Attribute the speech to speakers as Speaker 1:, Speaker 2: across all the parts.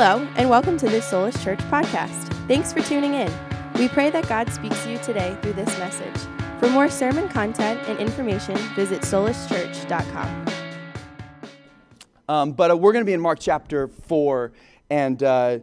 Speaker 1: Hello, and welcome to this Soulish Church podcast. Thanks for tuning in. We pray that God speaks to you today through this message. For more sermon content and information, visit soulischurch.com.
Speaker 2: Um, but uh, we're going to be in Mark chapter 4. And uh,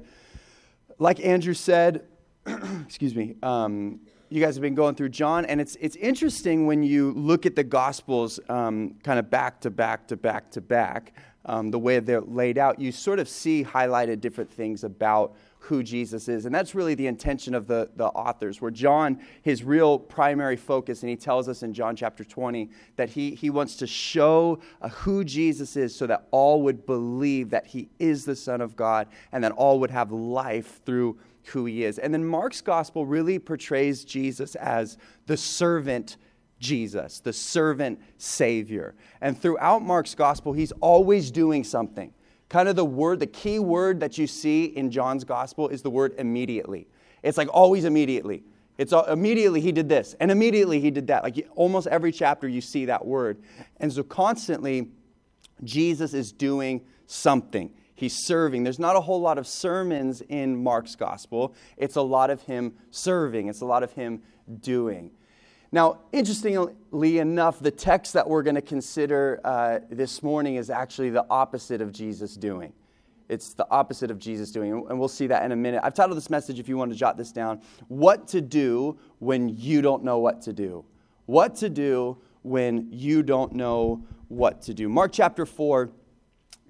Speaker 2: like Andrew said, excuse me, um, you guys have been going through John. And it's, it's interesting when you look at the Gospels um, kind of back to back to back to back um, the way they're laid out, you sort of see highlighted different things about who Jesus is. And that's really the intention of the, the authors, where John, his real primary focus, and he tells us in John chapter 20 that he, he wants to show uh, who Jesus is so that all would believe that he is the Son of God and that all would have life through who he is. And then Mark's gospel really portrays Jesus as the servant Jesus, the servant Savior. And throughout Mark's gospel, he's always doing something. Kind of the word, the key word that you see in John's gospel is the word immediately. It's like always immediately. It's all, immediately he did this, and immediately he did that. Like almost every chapter, you see that word. And so constantly, Jesus is doing something. He's serving. There's not a whole lot of sermons in Mark's gospel, it's a lot of him serving, it's a lot of him doing. Now, interestingly enough, the text that we're going to consider uh, this morning is actually the opposite of Jesus doing. It's the opposite of Jesus doing, and we'll see that in a minute. I've titled this message, if you want to jot this down, What to Do When You Don't Know What to Do. What to Do When You Don't Know What to Do. Mark chapter 4,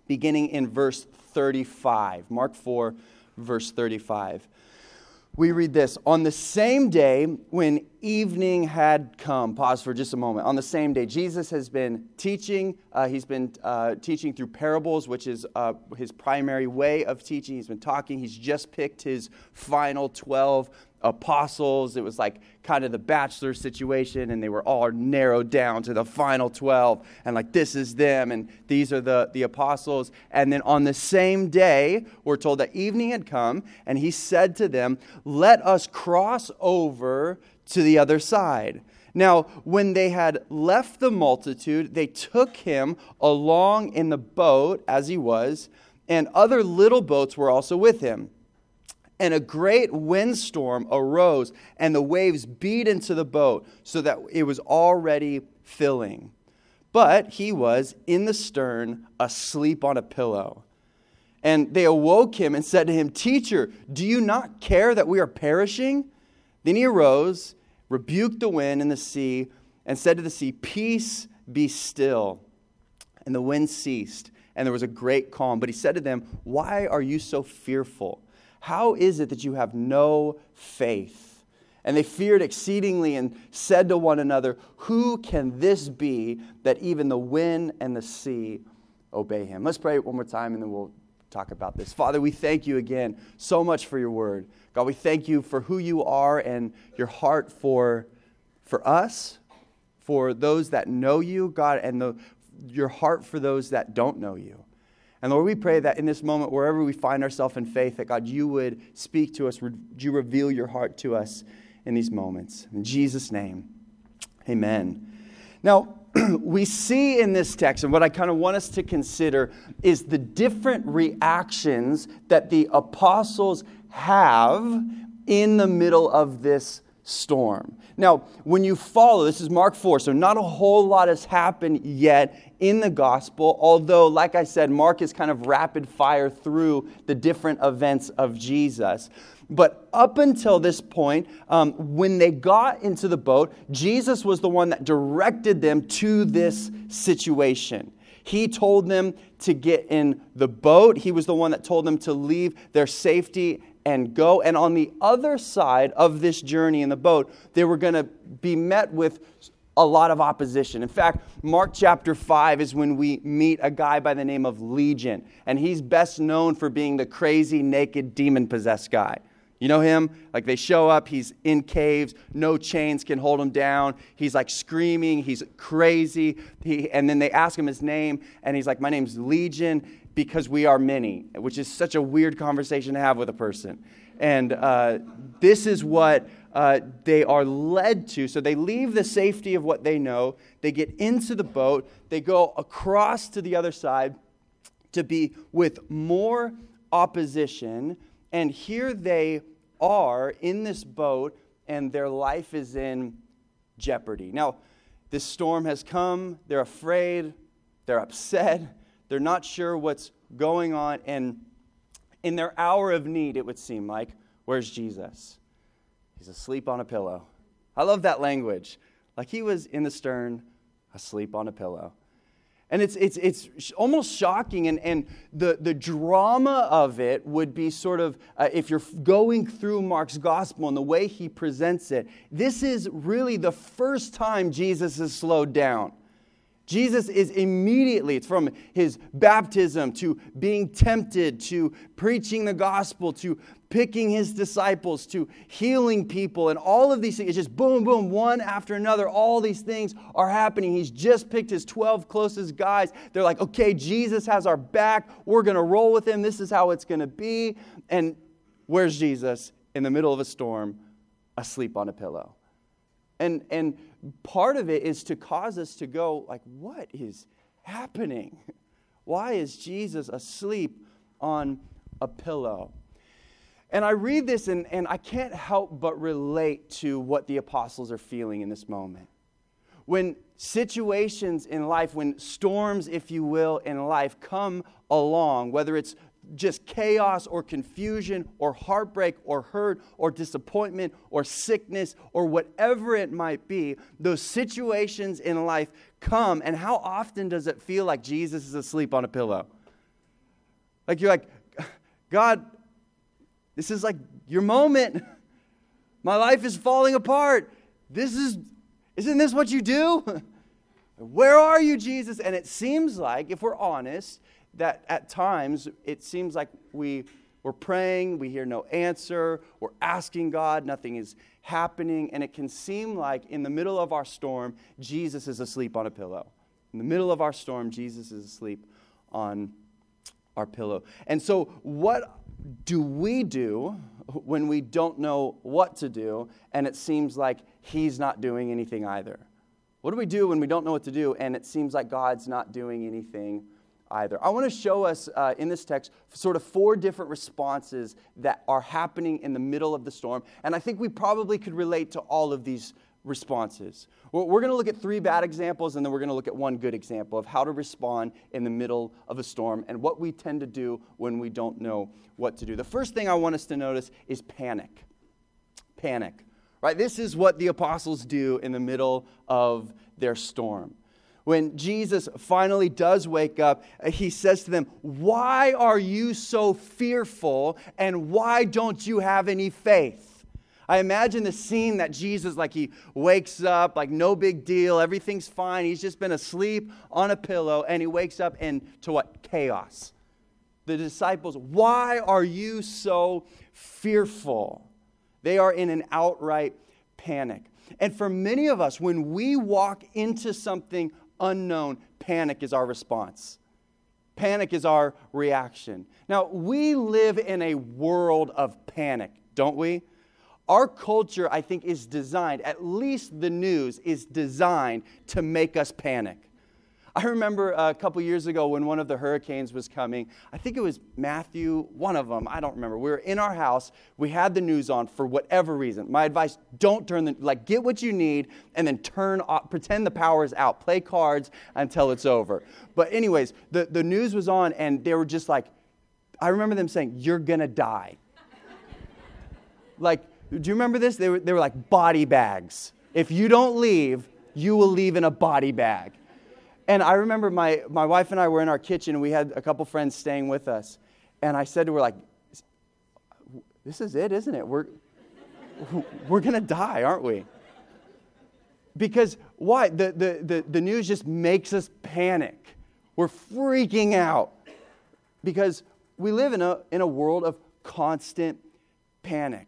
Speaker 2: beginning in verse 35. Mark 4, verse 35 we read this On the same day when evening had come, pause for just a moment. On the same day, Jesus has been teaching. Uh, he's been uh, teaching through parables, which is uh, his primary way of teaching. He's been talking. He's just picked his final 12 apostles. It was like kind of the bachelor situation, and they were all narrowed down to the final 12. And like, this is them, and these are the, the apostles. And then on the same day, we're told that evening had come, and he said to them, Let us cross over to the other side. Now, when they had left the multitude, they took him along in the boat as he was, and other little boats were also with him. And a great windstorm arose, and the waves beat into the boat so that it was already filling. But he was in the stern, asleep on a pillow. And they awoke him and said to him, Teacher, do you not care that we are perishing? Then he arose, rebuked the wind and the sea, and said to the sea, Peace, be still. And the wind ceased, and there was a great calm. But he said to them, Why are you so fearful? How is it that you have no faith? And they feared exceedingly and said to one another, Who can this be that even the wind and the sea obey him? Let's pray one more time and then we'll talk about this. Father, we thank you again so much for your word. God, we thank you for who you are and your heart for, for us, for those that know you, God, and the, your heart for those that don't know you. And Lord, we pray that in this moment, wherever we find ourselves in faith, that God, you would speak to us, would you reveal your heart to us in these moments. In Jesus' name, amen. Now, we see in this text, and what I kind of want us to consider is the different reactions that the apostles have in the middle of this storm. Now, when you follow, this is Mark 4, so not a whole lot has happened yet in the gospel, although, like I said, Mark is kind of rapid fire through the different events of Jesus. But up until this point, um, when they got into the boat, Jesus was the one that directed them to this situation. He told them to get in the boat. He was the one that told them to leave their safety and go. And on the other side of this journey in the boat, they were going to be met with a lot of opposition. In fact, Mark chapter 5 is when we meet a guy by the name of Legion, and he's best known for being the crazy, naked, demon possessed guy. You know him? Like they show up, he's in caves, no chains can hold him down. He's like screaming, he's crazy. He, and then they ask him his name, and he's like, My name's Legion because we are many, which is such a weird conversation to have with a person. And uh, this is what uh, they are led to. So they leave the safety of what they know, they get into the boat, they go across to the other side to be with more opposition, and here they are in this boat, and their life is in jeopardy. Now, this storm has come, they're afraid, they're upset, they're not sure what's going on, and in their hour of need, it would seem like, where's Jesus? He's asleep on a pillow. I love that language. Like he was in the stern, asleep on a pillow. And it's, it's, it's almost shocking. And, and the, the drama of it would be sort of, uh, if you're going through Mark's gospel and the way he presents it, this is really the first time Jesus has slowed down. Jesus is immediately, it's from his baptism to being tempted to preaching the gospel to picking his disciples to healing people and all of these things. It's just boom, boom, one after another. All these things are happening. He's just picked his 12 closest guys. They're like, okay, Jesus has our back. We're going to roll with him. This is how it's going to be. And where's Jesus? In the middle of a storm, asleep on a pillow. And, and part of it is to cause us to go, like, what is happening? Why is Jesus asleep on a pillow? And I read this and, and I can't help but relate to what the apostles are feeling in this moment. When situations in life, when storms, if you will, in life come along, whether it's just chaos or confusion or heartbreak or hurt or disappointment or sickness or whatever it might be, those situations in life come. And how often does it feel like Jesus is asleep on a pillow? Like you're like, God, this is like your moment. My life is falling apart. This is, isn't this what you do? Where are you, Jesus? And it seems like, if we're honest, that at times it seems like we, we're praying, we hear no answer, we're asking God, nothing is happening, and it can seem like in the middle of our storm, Jesus is asleep on a pillow. In the middle of our storm, Jesus is asleep on our pillow. And so, what do we do when we don't know what to do and it seems like He's not doing anything either? What do we do when we don't know what to do and it seems like God's not doing anything either. I want to show us uh, in this text sort of four different responses that are happening in the middle of the storm. And I think we probably could relate to all of these responses. We're, we're going to look at three bad examples, and then we're going to look at one good example of how to respond in the middle of a storm and what we tend to do when we don't know what to do. The first thing I want us to notice is panic. Panic. Right? This is what the apostles do in the middle of their storm when Jesus finally does wake up, uh, he says to them, Why are you so fearful and why don't you have any faith? I imagine the scene that Jesus, like, he wakes up, like, no big deal, everything's fine. He's just been asleep on a pillow, and he wakes up into what? Chaos. The disciples, why are you so fearful? They are in an outright panic. And for many of us, when we walk into something unknown, panic is our response. Panic is our reaction. Now, we live in a world of panic, don't we? Our culture, I think, is designed, at least the news is designed to make us panic. I remember a couple years ago when one of the hurricanes was coming. I think it was Matthew, one of them. I don't remember. We were in our house. We had the news on for whatever reason. My advice: don't turn the like. Get what you need, and then turn off. Pretend the power is out. Play cards until it's over. But anyways, the the news was on, and they were just like, I remember them saying, "You're gonna die." like, do you remember this? They were they were like body bags. If you don't leave, you will leave in a body bag. And I remember my, my wife and I were in our kitchen, and we had a couple friends staying with us. And I said to her, like, this is it, isn't it? We're, we're going to die, aren't we? Because why? The, the, the, the news just makes us panic. We're freaking out because we live in a, in a world of constant panic.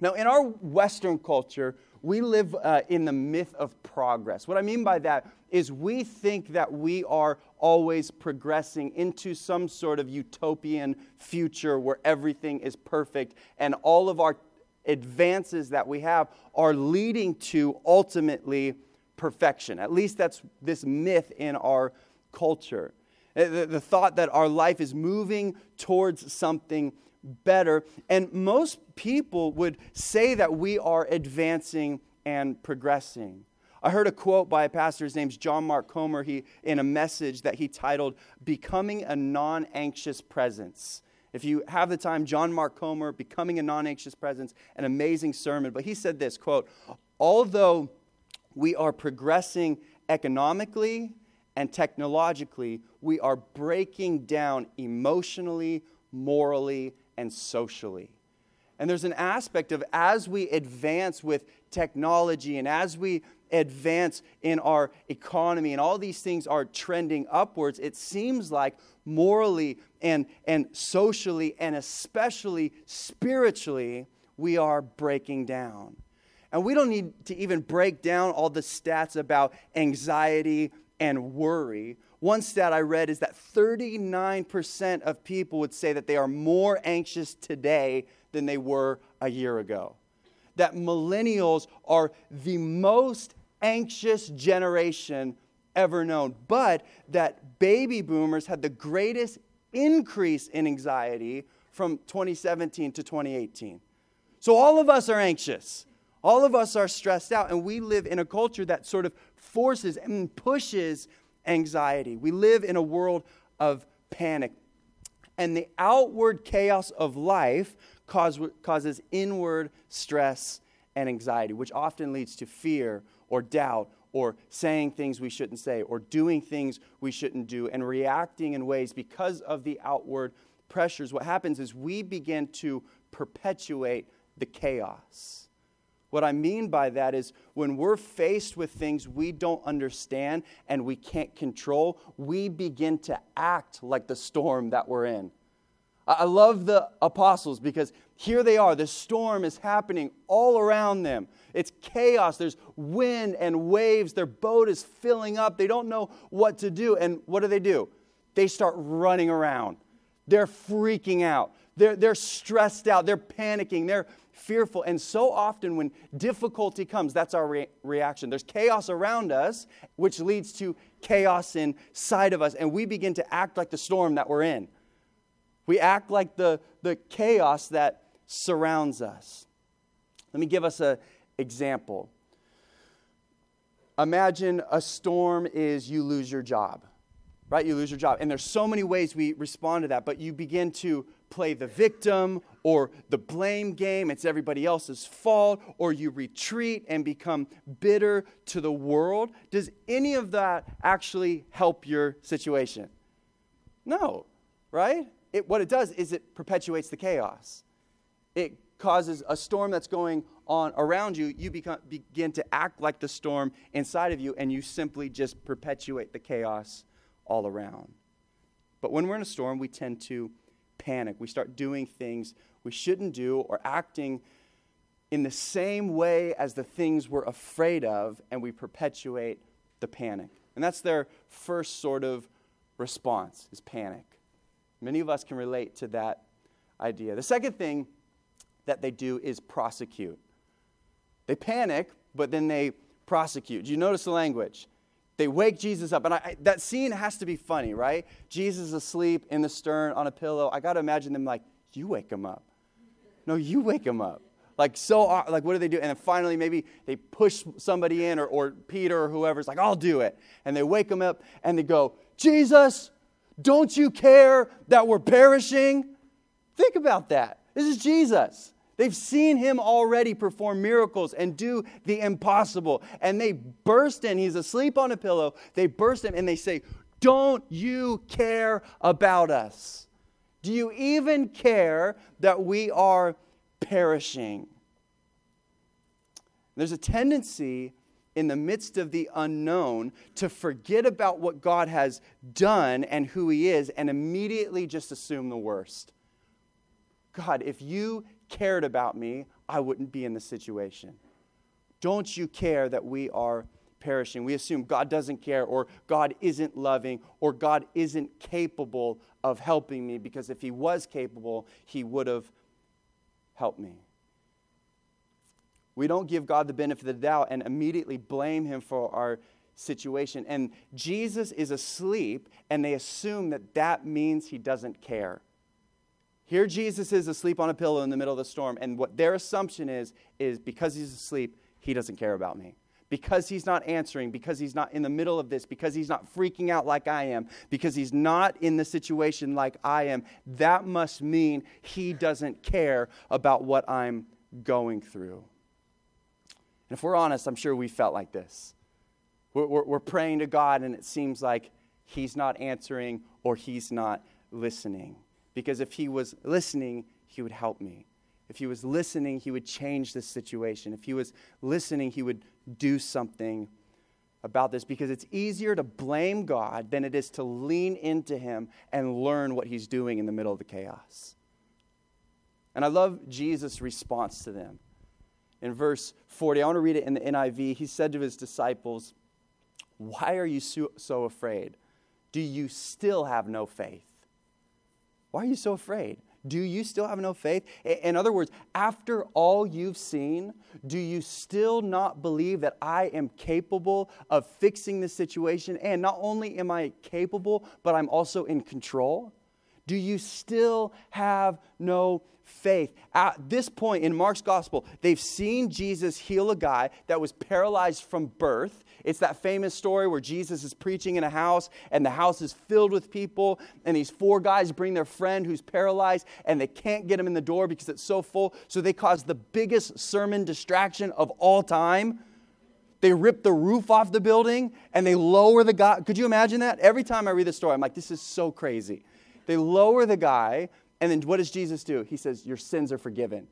Speaker 2: Now, in our Western culture, we live uh, in the myth of progress. What I mean by that is we think that we are always progressing into some sort of utopian future where everything is perfect and all of our advances that we have are leading to ultimately perfection. At least that's this myth in our culture. Uh, the, the thought that our life is moving towards something better. And most people would say that we are advancing and progressing. I heard a quote by a pastor, his name's John Mark Comer, he, in a message that he titled, Becoming a Non Anxious Presence. If you have the time, John Mark Comer, Becoming a Non Anxious Presence, an amazing sermon. But he said this quote, Although we are progressing economically and technologically, we are breaking down emotionally, morally, and socially. And there's an aspect of as we advance with technology and as we advance in our economy and all these things are trending upwards, it seems like morally and, and socially and especially spiritually, we are breaking down. And we don't need to even break down all the stats about anxiety and worry. One stat I read is that 39% of people would say that they are more anxious today than they were a year ago. That millennials are the most anxious generation ever known, but that baby boomers had the greatest increase in anxiety from 2017 to 2018. So all of us are anxious. All of us are stressed out, and we live in a culture that sort of forces and pushes anxiety. We live in a world of panic. And the outward chaos of life cause, causes inward stress and anxiety, which often leads to fear or doubt or saying things we shouldn't say or doing things we shouldn't do and reacting in ways because of the outward pressures. What happens is we begin to perpetuate the chaos. What I mean by that is when we're faced with things we don't understand and we can't control, we begin to act like the storm that we're in. I love the apostles because here they are. The storm is happening all around them. It's chaos. There's wind and waves. Their boat is filling up. They don't know what to do. And what do they do? They start running around. They're freaking out. They're, they're stressed out. They're panicking. They're fearful. And so often, when difficulty comes, that's our re- reaction. There's chaos around us, which leads to chaos inside of us. And we begin to act like the storm that we're in. We act like the, the chaos that surrounds us. Let me give us an example. Imagine a storm is you lose your job, right? You lose your job. And there's so many ways we respond to that, but you begin to play the victim or the blame game, it's everybody else's fault, or you retreat and become bitter to the world. Does any of that actually help your situation? No, right? It, what it does is it perpetuates the chaos. It causes a storm that's going on around you. You become, begin to act like the storm inside of you, and you simply just perpetuate the chaos all around. But when we're in a storm, we tend to panic. We start doing things we shouldn't do or acting in the same way as the things we're afraid of, and we perpetuate the panic. And that's their first sort of response is panic. Many of us can relate to that idea. The second thing that they do is prosecute. They panic, but then they prosecute. Do you notice the language? They wake Jesus up. And I, that scene has to be funny, right? Jesus asleep in the stern on a pillow. I got to imagine them like, you wake him up. No, you wake him up. Like, so, like, what do they do? And then finally, maybe they push somebody in, or, or Peter or whoever's like, I'll do it. And they wake him up and they go, Jesus, don't you care that we're perishing? Think about that. This is Jesus. They've seen him already perform miracles and do the impossible. And they burst in. He's asleep on a pillow. They burst in and they say, Don't you care about us? Do you even care that we are perishing? There's a tendency in the midst of the unknown to forget about what God has done and who He is and immediately just assume the worst. God, if you cared about me, I wouldn't be in this situation. Don't you care that we are perishing? We assume God doesn't care, or God isn't loving, or God isn't capable of helping me because if He was capable, He would have helped me. We don't give God the benefit of the doubt and immediately blame Him for our situation. And Jesus is asleep, and they assume that that means he doesn't care. Here Jesus is asleep on a pillow in the middle of the storm, and what their assumption is is because he's asleep, he doesn't care about me. Because he's not answering, because he's not in the middle of this, because he's not freaking out like I am, because he's not in the situation like I am, that must mean he doesn't care about what I'm going through. And if we're honest, I'm sure we felt like this. We're, we're, we're praying to God, and it seems like he's not answering or he's not listening. Because if he was listening, he would help me. If he was listening, he would change the situation. If he was listening, he would do something about this because it's easier to blame God than it is to lean into him and learn what he's doing in the middle of the chaos. And I love Jesus' response to them. In verse 40, I want to read it in the NIV. He said to his disciples, Why are you so, so afraid? Do you still have no faith? Why are you so afraid? Do you still have no faith? In other words, after all you've seen, do you still not believe that I am capable of fixing the situation? And not only am I capable, but I'm also in control? Do you still have no faith. At this point in Mark's gospel, they've seen Jesus heal a guy that was paralyzed from birth. It's that famous story where Jesus is preaching in a house and the house is filled with people, and these four guys bring their friend who's paralyzed and they can't get him in the door because it's so full. So they cause the biggest sermon distraction of all time. They rip the roof off the building and they lower the guy. Could you imagine that? Every time I read the story, I'm like, this is so crazy. They lower the guy and then what does Jesus do? He says, Your sins are forgiven.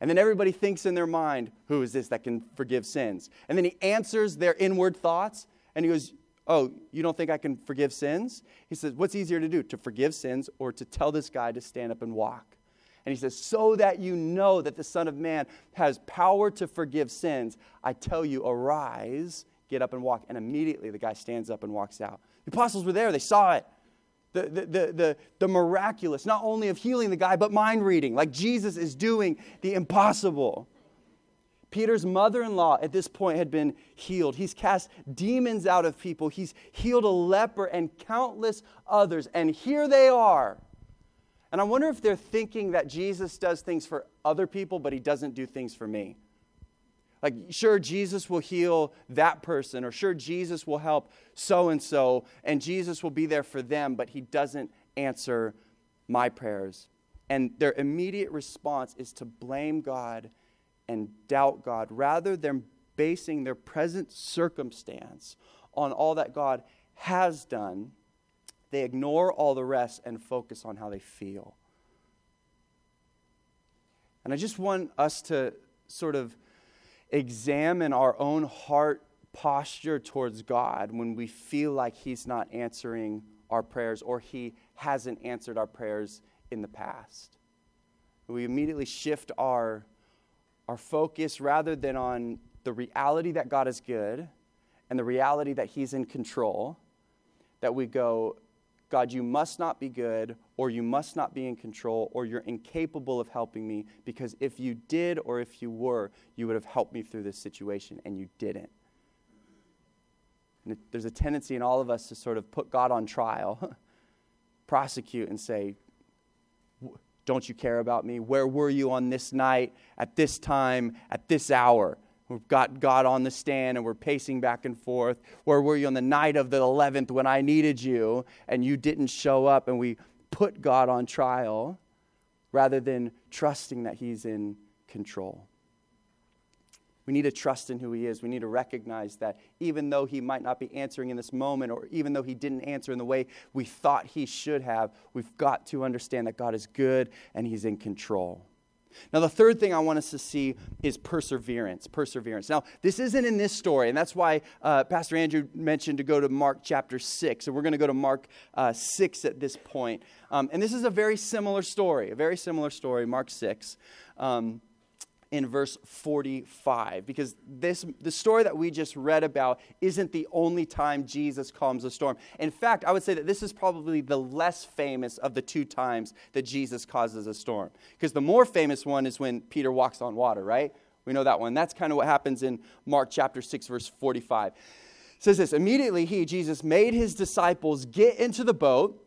Speaker 2: And then everybody thinks in their mind, Who is this that can forgive sins? And then he answers their inward thoughts and he goes, Oh, you don't think I can forgive sins? He says, What's easier to do, to forgive sins or to tell this guy to stand up and walk? And he says, So that you know that the Son of Man has power to forgive sins, I tell you, arise, get up and walk. And immediately the guy stands up and walks out. The apostles were there, they saw it the, the, the, the, miraculous, not only of healing the guy, but mind reading, like Jesus is doing the impossible. Peter's mother in law at this point had been healed. He's cast demons out of people. He's healed a leper and countless others. And here they are. And I wonder if they're thinking that Jesus does things for other people, but he doesn't do things for me. Like, sure, Jesus will heal that person, or sure, Jesus will help so and so, and Jesus will be there for them, but he doesn't answer my prayers. And their immediate response is to blame God and doubt God rather than basing their present circumstance on all that God has done. They ignore all the rest and focus on how they feel. And I just want us to sort of examine our own heart posture towards God when we feel like He's not answering our prayers or He hasn't answered our prayers in the past. We immediately shift our, our focus rather than on the reality that God is good and the reality that He's in control, that we go, God, you must not be good, or you must not be in control, or you're incapable of helping me, because if you did or if you were, you would have helped me through this situation, and you didn't. And there's a tendency in all of us to sort of put God on trial, prosecute, and say, Don't you care about me? Where were you on this night, at this time, at this hour? We've got God on the stand and we're pacing back and forth. Where were you on the night of the 11th when I needed you and you didn't show up? And we put God on trial rather than trusting that He's in control. We need to trust in who He is. We need to recognize that even though He might not be answering in this moment, or even though He didn't answer in the way we thought He should have, we've got to understand that God is good and He's in control. Now, the third thing I want us to see is perseverance. Perseverance. Now, this isn't in this story, and that's why uh, Pastor Andrew mentioned to go to Mark chapter 6. And we're going to go to Mark uh, 6 at this point. Um, and this is a very similar story, a very similar story, Mark 6. Um, in verse 45 because this the story that we just read about isn't the only time Jesus calms a storm. In fact, I would say that this is probably the less famous of the two times that Jesus causes a storm. Because the more famous one is when Peter walks on water, right? We know that one. That's kind of what happens in Mark chapter 6 verse 45. says this immediately he jesus made his disciples get into the boat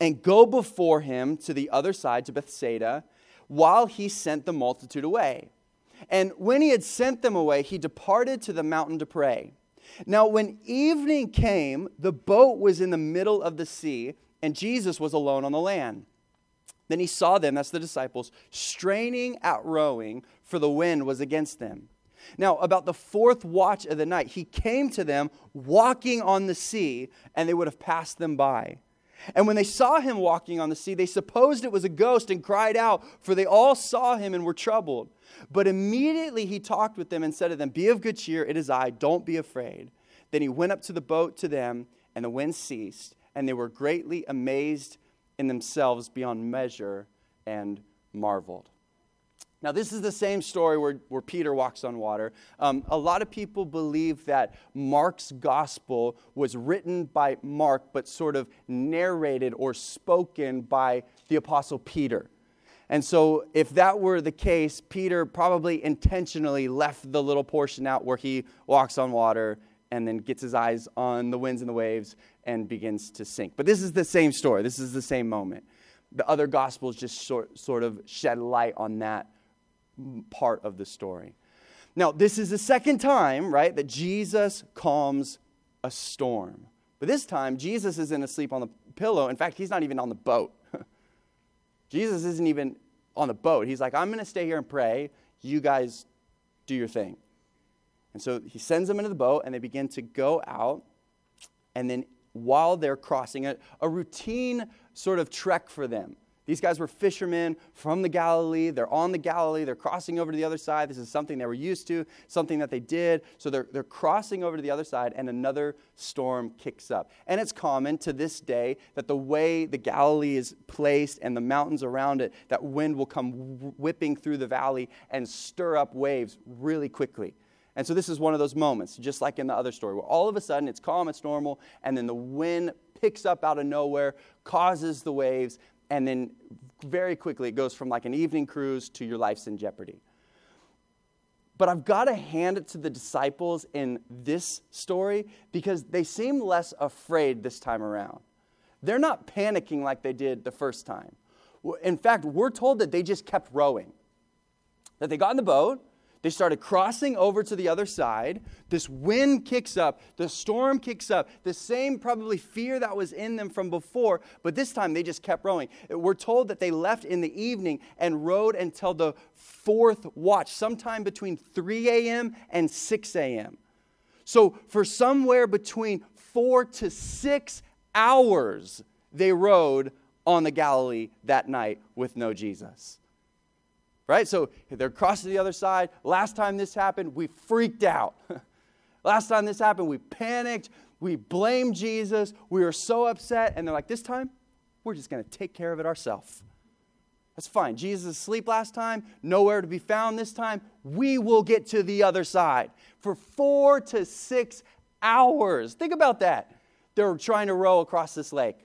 Speaker 2: and go before him to the other side to bethsaida while he sent the multitude away. And when he had sent them away he departed to the mountain to pray. Now when evening came the boat was in the middle of the sea and jesus was alone on the land. Then he saw them that's the disciples straining at rowing for the wind was against them. Now, about the fourth watch of the night, he came to them walking on the sea, and they would have passed them by. And when they saw him walking on the sea, they supposed it was a ghost and cried out, for they all saw him and were troubled. But immediately he talked with them and said to them, Be of good cheer, it is I, don't be afraid. Then he went up to the boat to them, and the wind ceased, and they were greatly amazed in themselves beyond measure and marveled. Now, this is the same story where, where Peter walks on water. Um, a lot of people believe that Mark's gospel was written by Mark, but sort of narrated or spoken by the apostle Peter. And so, if that were the case, Peter probably intentionally left the little portion out where he walks on water and then gets his eyes on the winds and the waves and begins to sink. But this is the same story, this is the same moment. The other gospels just sort, sort of shed light on that part of the story. Now, this is the second time, right, that Jesus calms a storm. But this time, Jesus isn't asleep on the pillow. In fact, he's not even on the boat. Jesus isn't even on the boat. He's like, I'm going to stay here and pray. You guys do your thing. And so he sends them into the boat, and they begin to go out. And then while they're crossing it, a routine sort of trek for them. These guys were fishermen from the Galilee. They're on the Galilee. They're crossing over to the other side. This is something they were used to, something that they did. So they're, they're crossing over to the other side, and another storm kicks up. And it's common to this day that the way the Galilee is placed and the mountains around it, that wind will come whipping through the valley and stir up waves really quickly. And so this is one of those moments, just like in the other story, where all of a sudden it's calm, it's normal, and then the wind picks up out of nowhere, causes the waves, and then very quickly it goes from like an evening cruise to your life's in jeopardy. But I've got to hand it to the disciples in this story because they seem less afraid this time around. They're not panicking like they did the first time. In fact, we're told that they just kept rowing. That they got in the boat, they started crossing over to the other side. This wind kicks up, the storm kicks up, the same probably fear that was in them from before, but this time they just kept rowing. We're told that they left in the evening and rowed until the fourth watch, sometime between 3 a.m. and 6 a.m. So, for somewhere between four to six hours, they rowed on the Galilee that night with no Jesus right? So they're crossing the other side. Last time this happened, we freaked out. Last time this happened, we panicked. We blamed Jesus. We were so upset. And they're like, this time, we're just going to take care of it ourselves. That's fine. Jesus asleep last time, nowhere to be found this time. We will get to the other side. For four to six hours. Think about that. They're trying to row across this lake.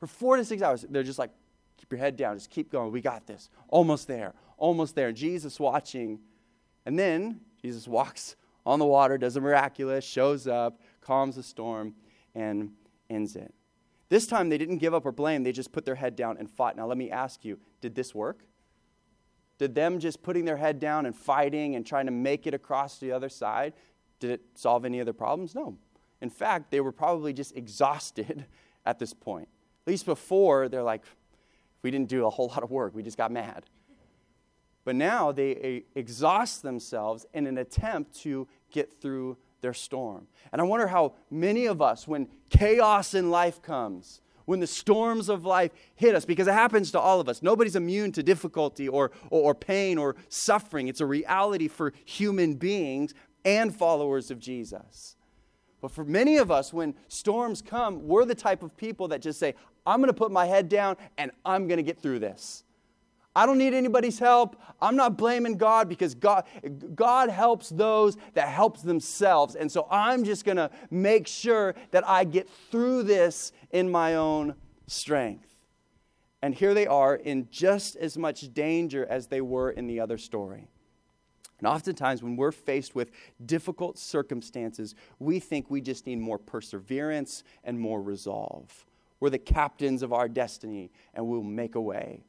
Speaker 2: For four to six hours, they're just like, keep your head down, just keep going. We got this. Almost there almost there. Jesus watching. And then Jesus walks on the water, does a miraculous, shows up, calms the storm, and ends it. This time they didn't give up or blame, they just put their head down and fought. Now, let me ask you did this work? Did them just putting their head down and fighting and trying to make it across to the other side, did it solve any of their problems? No. In fact, they were probably just exhausted at this point. At least before, they're like, we didn't do a whole lot of work, we just got mad. But now they exhaust themselves in an attempt to get through their storm. And I wonder how many of us, when chaos in life comes, when the storms of life hit us, because it happens to all of us. Nobody's immune to difficulty or, or, or, pain or suffering. It's a reality for human beings and followers of Jesus. But for many of us, when storms come, we're the type of people that just say, I'm going to put my head down and I'm going to get through this. I don't need anybody's help. I'm not blaming God because God, God helps those that helps themselves. And so I'm just going to make sure that I get through this in my own strength. And here they are in just as much danger as they were in the other story. And oftentimes, when we're faced with difficult circumstances, we think we just need more perseverance and more resolve. We're the captains of our destiny, and we'll make a way.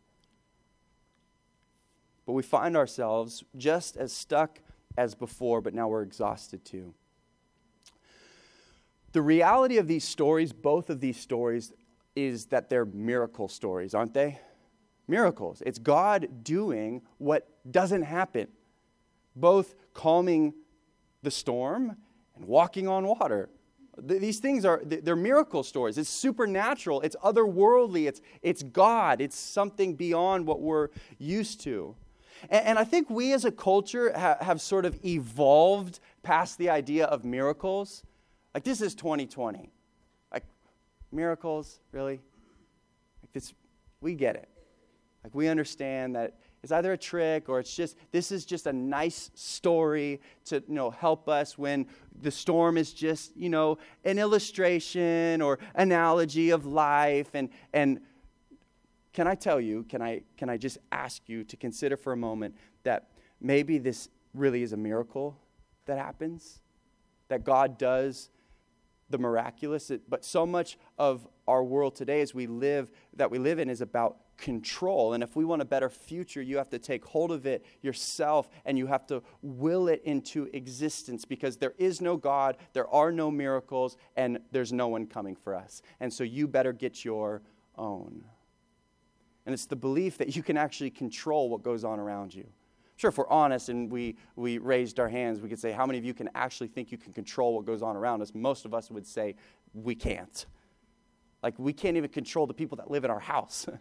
Speaker 2: But we find ourselves just as stuck as before, but now we're exhausted too. The reality of these stories, both of these stories, is that they're miracle stories, aren't they? Miracles. It's God doing what doesn't happen both calming the storm and walking on water. These things are, they're miracle stories. It's supernatural, it's otherworldly, it's, it's God, it's something beyond what we're used to. And, and I think we as a culture ha, have sort of evolved past the idea of miracles. Like, this is 2020. Like, miracles, really? Like, this, we get it. Like, we understand that it's either a trick or it's just this is just a nice story to you know help us when the storm is just you know an illustration or analogy of life and and can i tell you can i can i just ask you to consider for a moment that maybe this really is a miracle that happens that god does the miraculous but so much of our world today as we live that we live in is about control. And if we want a better future, you have to take hold of it yourself and you have to will it into existence because there is no God, there are no miracles, and there's no one coming for us. And so you better get your own. And it's the belief that you can actually control what goes on around you. Sure, if we're honest and we, we raised our hands, we could say, How many of you can actually think you can control what goes on around us? Most of us would say, We can't. Like, we can't even control the people that live in our house.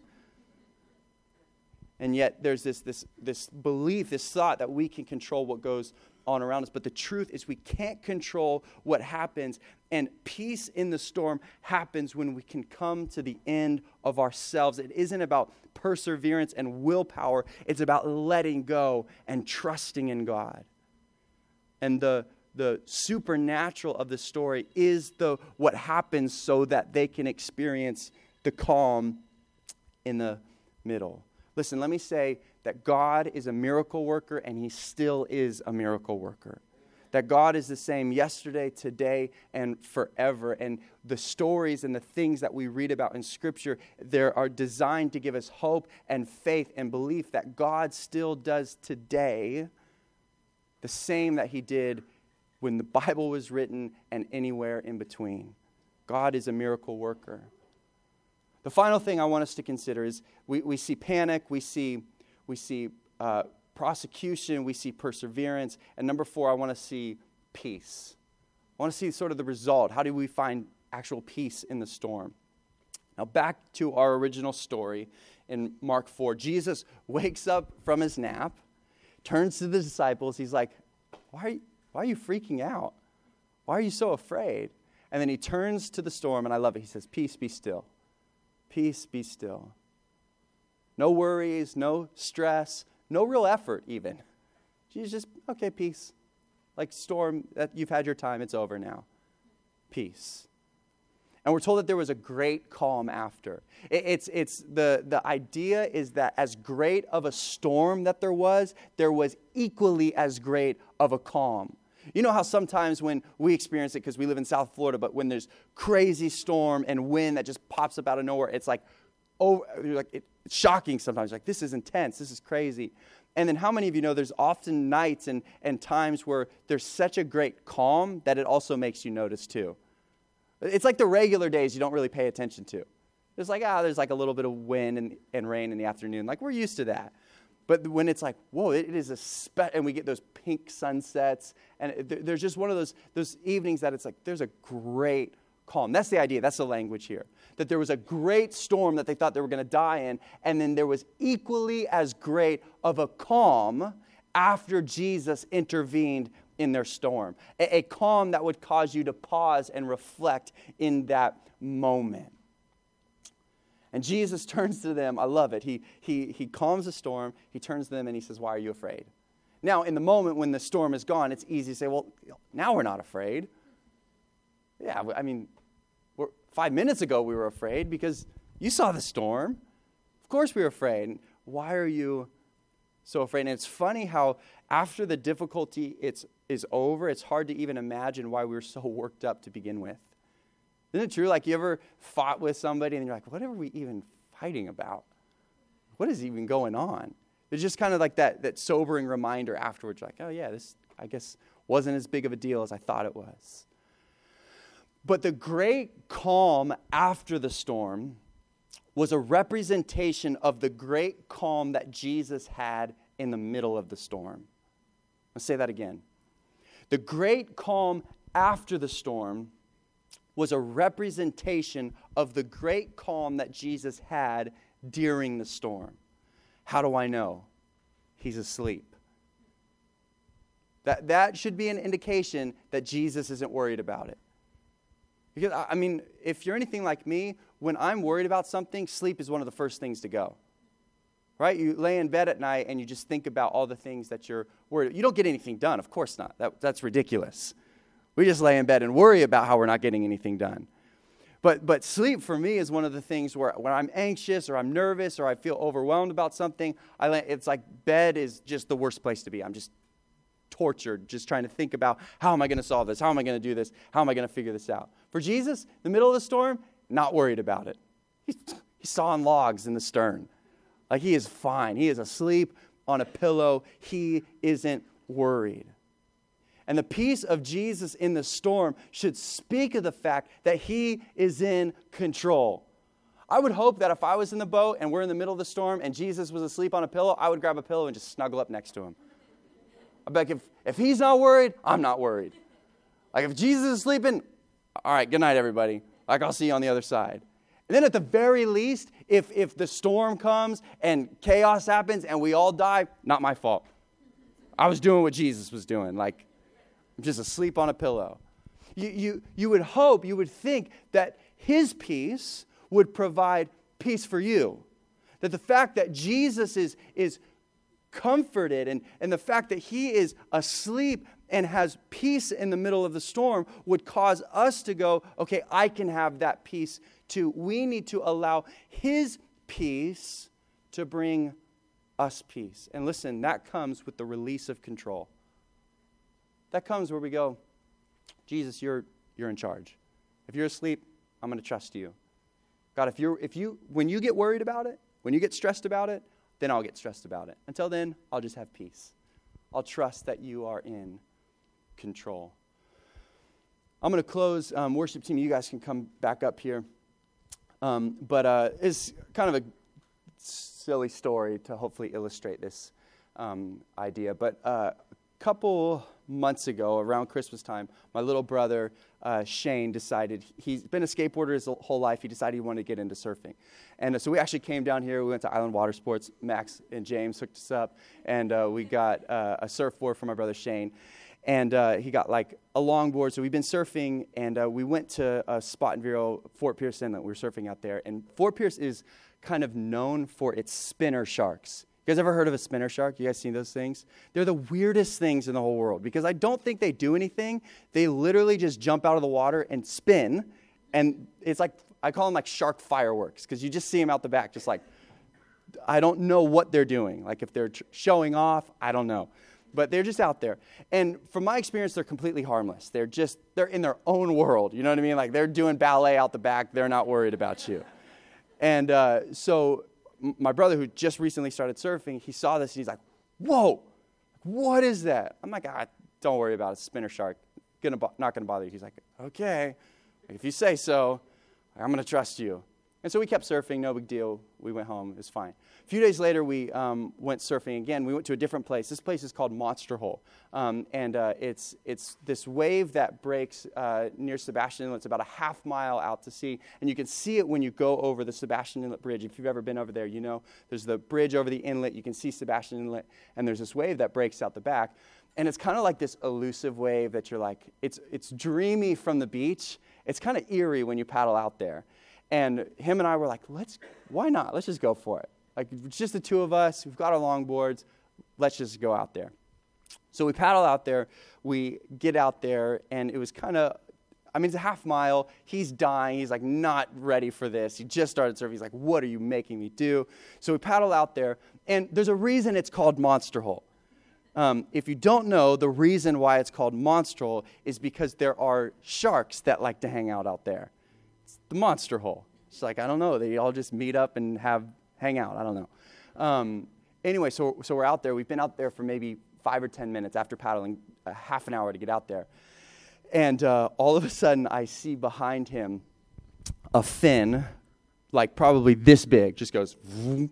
Speaker 2: And yet there's this, this, this belief, this thought that we can control what goes on around us. But the truth is, we can't control what happens. And peace in the storm happens when we can come to the end of ourselves. It isn't about perseverance and willpower, it's about letting go and trusting in God. And the, the supernatural of the story is the, what happens so that they can experience the calm in the middle. Listen, let me say that God is a miracle worker and he still is a miracle worker. That God is the same yesterday, today, and forever. And the stories and the things that we read about in Scripture, they are designed to give us hope and faith and belief that God still does today the same that he did when the Bible was written and anywhere in between. God is a miracle worker. The final thing I want us to consider is we, we see panic, we see, we see uh, prosecution, we see perseverance. And number four, I want to see peace. I want to see sort of the result. How do we find actual peace in the storm? Now, back to our original story in Mark 4. Jesus wakes up from his nap, turns to the disciples. He's like, Why why are you freaking out? Why are you so afraid? And then he turns to the storm, and I love it. He says, Peace, be still. Peace be still. No worries, no stress, no real effort, even. She's just, okay, peace. Like storm, you've had your time, it's over now. Peace. And we're told that there was a great calm after. It's, it's the, the idea is that as great of a storm that there was, there was equally as great of a calm. You know how sometimes when we experience it, because we live in South Florida, but when there's crazy storm and wind that just pops up out of nowhere, it's like, oh, like it, it's shocking sometimes. Like, this is intense, this is crazy. And then how many of you know there's often nights and, and times where there's such a great calm that it also makes you notice too? It's like the regular days you don't really pay attention to. There's like, ah, there's like a little bit of wind and, and rain in the afternoon. Like, we're used to that. But when it's like, whoa, it, is a spe- and we get those pink sunsets, and there's just one of those those evenings that it's like there's a great calm. That's the idea. That's the language here. That there was a great storm that they thought they were going to die in, and then there was equally as great of a calm after Jesus intervened in their storm. A, a calm that would cause you to pause and reflect in that moment. And Jesus turns to them. I love it. He, he, he calms the storm. He turns to them and he says, Why are you afraid? Now, in the moment when the storm is gone, it's easy to say, Well, now we're not afraid. Yeah, I mean, five minutes ago we were afraid because you saw the storm. Of course we were afraid. Why are you so afraid. And it's funny how after the difficulty it's, is over, it's hard to even imagine why we were so worked up to begin with. Isn't it true? Like you ever fought with somebody and you're like, what are we even fighting about? What is even going on? It's just kind of like that, that sobering reminder afterwards, like, oh yeah, this I guess wasn't as big of a deal as I thought it was. But the great calm after the storm was a representation of the great calm that Jesus had in the middle of the storm. Let's say that again. The great calm after the storm was a representation of the great calm that Jesus had during the storm. How do I know? He's asleep. That, that should be an indication that Jesus isn't worried about it. Because, I mean, if you're anything like me, when I'm worried about something, sleep is one of the first things to go. Right? You lay in bed at night and you just think about all the things that you're worried about. You don't get anything done, of course not. That, that's ridiculous. We just lay in bed and worry about how we're not getting anything done. But, but sleep for me is one of the things where when I'm anxious or I'm nervous or I feel overwhelmed about something, I, it's like bed is just the worst place to be. I'm just tortured just trying to think about how am I going to solve this? How am I going to do this? How am I going to figure this out? For Jesus, the middle of the storm, not worried about it. He's, he's sawing logs in the stern. Like he is fine. He is asleep on a pillow. He isn't worried. And the peace of Jesus in the storm should speak of the fact that he is in control. I would hope that if I was in the boat and we're in the middle of the storm and Jesus was asleep on a pillow, I would grab a pillow and just snuggle up next to him. I'm like, if, if he's not worried, I'm not worried. Like, if Jesus is sleeping, all right, good night, everybody. Like, I'll see you on the other side. And then at the very least, if, if the storm comes and chaos happens and we all die, not my fault. I was doing what Jesus was doing. Like, I'm just asleep on a pillow. You, you, you would hope, you would think that his peace would provide peace for you. That the fact that Jesus is, is comforted and, and the fact that he is asleep and has peace in the middle of the storm would cause us to go, okay, I can have that peace too. We need to allow his peace to bring us peace. And listen, that comes with the release of control. That comes where we go, Jesus, you're, you're in charge. If you're asleep, I'm going to trust you. God, if you're, if you, when you get worried about it, when you get stressed about it, then I'll get stressed about it. Until then, I'll just have peace. I'll trust that you are in control. I'm going to close. Um, worship team, you guys can come back up here. Um, but uh, it's kind of a silly story to hopefully illustrate this um, idea. But uh, a couple months ago, around Christmas time, my little brother uh, Shane decided he's been a skateboarder his whole life. He decided he wanted to get into surfing, and uh, so we actually came down here. We went to Island Water Sports. Max and James hooked us up, and uh, we got uh, a surfboard for my brother Shane, and uh, he got like a longboard. So we've been surfing, and uh, we went to a spot in Vero, Fort Pierce Inlet. We were surfing out there, and Fort Pierce is kind of known for its spinner sharks. You guys ever heard of a spinner shark? You guys seen those things? They're the weirdest things in the whole world because I don't think they do anything. They literally just jump out of the water and spin. And it's like, I call them like shark fireworks because you just see them out the back, just like, I don't know what they're doing. Like if they're showing off, I don't know. But they're just out there. And from my experience, they're completely harmless. They're just, they're in their own world. You know what I mean? Like they're doing ballet out the back, they're not worried about you. And uh, so my brother who just recently started surfing, he saw this and he's like, whoa, what is that? I'm like, ah, don't worry about it, spinner shark. Gonna, not going to bother you. He's like, okay, if you say so, I'm going to trust you. And so we kept surfing, no big deal. We went home, it was fine. A few days later, we um, went surfing again. We went to a different place. This place is called Monster Hole. Um, and uh, it's, it's this wave that breaks uh, near Sebastian Inlet. It's about a half mile out to sea. And you can see it when you go over the Sebastian Inlet Bridge. If you've ever been over there, you know there's the bridge over the inlet. You can see Sebastian Inlet. And there's this wave that breaks out the back. And it's kind of like this elusive wave that you're like, it's, it's dreamy from the beach. It's kind of eerie when you paddle out there. And him and I were like, let's, why not? Let's just go for it. Like, it's just the two of us. We've got our longboards. Let's just go out there. So we paddle out there. We get out there, and it was kind of, I mean, it's a half mile. He's dying. He's like not ready for this. He just started surfing. He's like, what are you making me do? So we paddle out there, and there's a reason it's called Monster Hole. Um, if you don't know, the reason why it's called Monster Hole is because there are sharks that like to hang out out there. The Monster Hole. It's like, I don't know, they all just meet up and have hang out. I don't know. Um, anyway, so, so we're out there. We've been out there for maybe five or 10 minutes after paddling, a half an hour to get out there. And uh, all of a sudden, I see behind him a fin, like probably this big, just goes, and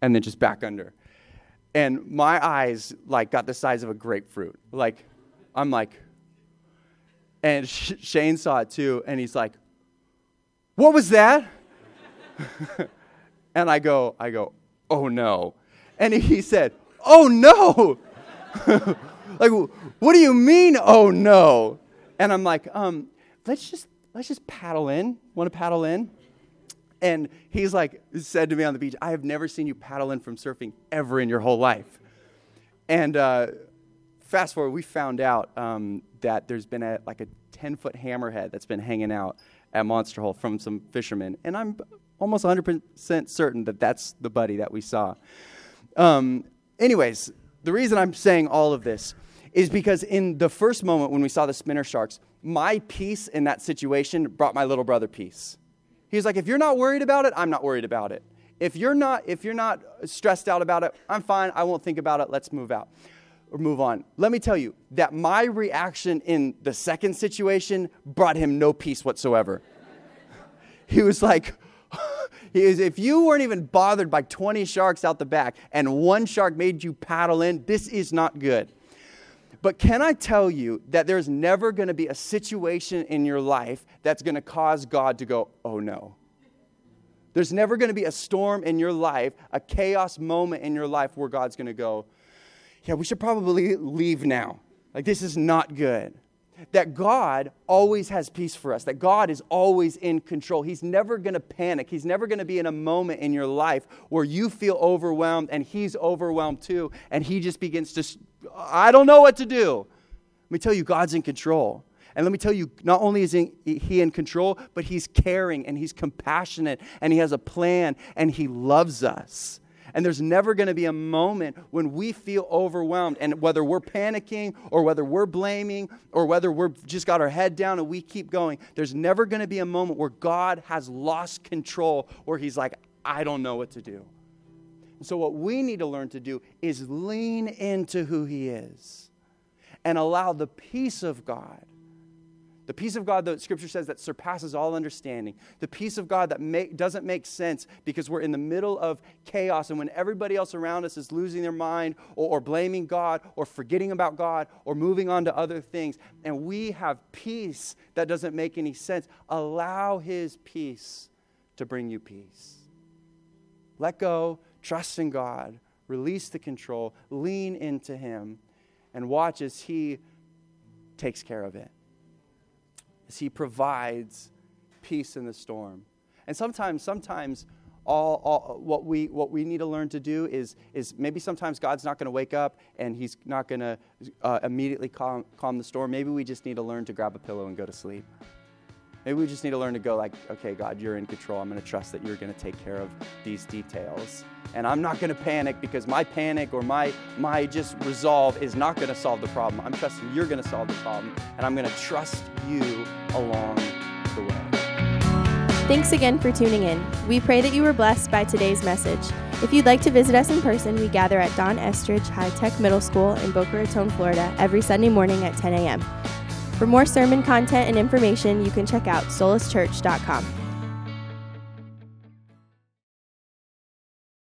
Speaker 2: then just back under. And my eyes, like, got the size of a grapefruit. Like, I'm like, and Shane saw it too, and he's like, "What was that?" and I go, I go, "Oh no," and he said, "Oh no." like, what do you mean, oh no? And I'm like, um, let's just let's just paddle in. Want to paddle in? And he's like, said to me on the beach, I have never seen you paddle in from surfing ever in your whole life. And uh, fast forward, we found out um, that there's been a like a 10 foot hammerhead that's been hanging out at Monster Hole from some fishermen. And I'm almost 100% certain that that's the buddy that we saw. Um, anyways, the reason I'm saying all of this is because in the first moment when we saw the spinner sharks, my peace in that situation brought my little brother peace. He's like, if you're not worried about it, I'm not worried about it. If you're not, if you're not stressed out about it, I'm fine. I won't think about it. Let's move out or move on. Let me tell you that my reaction in the second situation brought him no peace whatsoever. he was like, is if you weren't even bothered by 20 sharks out the back and one shark made you paddle in, this is not good. But can I tell you that there's never going to be a situation in your life that's going to cause God to go, oh no? There's never going to be a storm in your life, a chaos moment in your life where God's going to go, yeah, we should probably leave now. Like, this is not good that God always has peace for us, that God is always in control. He's never to panic. He's never to be in a moment in your life where you feel overwhelmed and He's overwhelmed too, and He just begins to, I don't know what to do. Let me tell you, God's in control. And let me tell you, not only is He in control, but He's caring and He's compassionate and He has a plan and He loves us. And there's never going to be a moment when we feel overwhelmed. And whether we're panicking or whether we're blaming or whether we've just got our head down and we keep going, there's never going to be a moment where God has lost control, where He's like, I don't know what to do. And so, what we need to learn to do is lean into who He is and allow the peace of God the peace of God that Scripture says that surpasses all understanding. The peace of God that make, doesn't make sense because we're in the middle of chaos and when everybody else around us is losing their mind or, or blaming God or forgetting about God or moving on to other things. And we have peace that doesn't make any sense. Allow His peace to bring you peace. Let go, trust in God, release the control, lean into Him, and watch as He takes care of it is He provides peace in the storm. And sometimes, sometimes, all, all, what, we, what we need to learn to do is, is maybe sometimes God's not going to wake up and He's not going to uh, immediately calm, calm the storm. Maybe we just need to learn to grab a pillow and go to sleep. Maybe we just need to learn to go like, okay, God, you're in control. I'm going to trust that you're going to take care of these details. And I'm not going to panic because my panic or my, my just resolve is not going to solve the problem. I'm trusting you're going to solve the problem. And I'm going to trust you along the way.
Speaker 1: Thanks again for tuning in. We pray that you were blessed by today's message. If you'd like to visit us in person, we gather at Don Estridge High Tech Middle School in Boca Raton, Florida, every Sunday morning at 10 a.m. For more sermon content and information, you can check out solaschurch.com.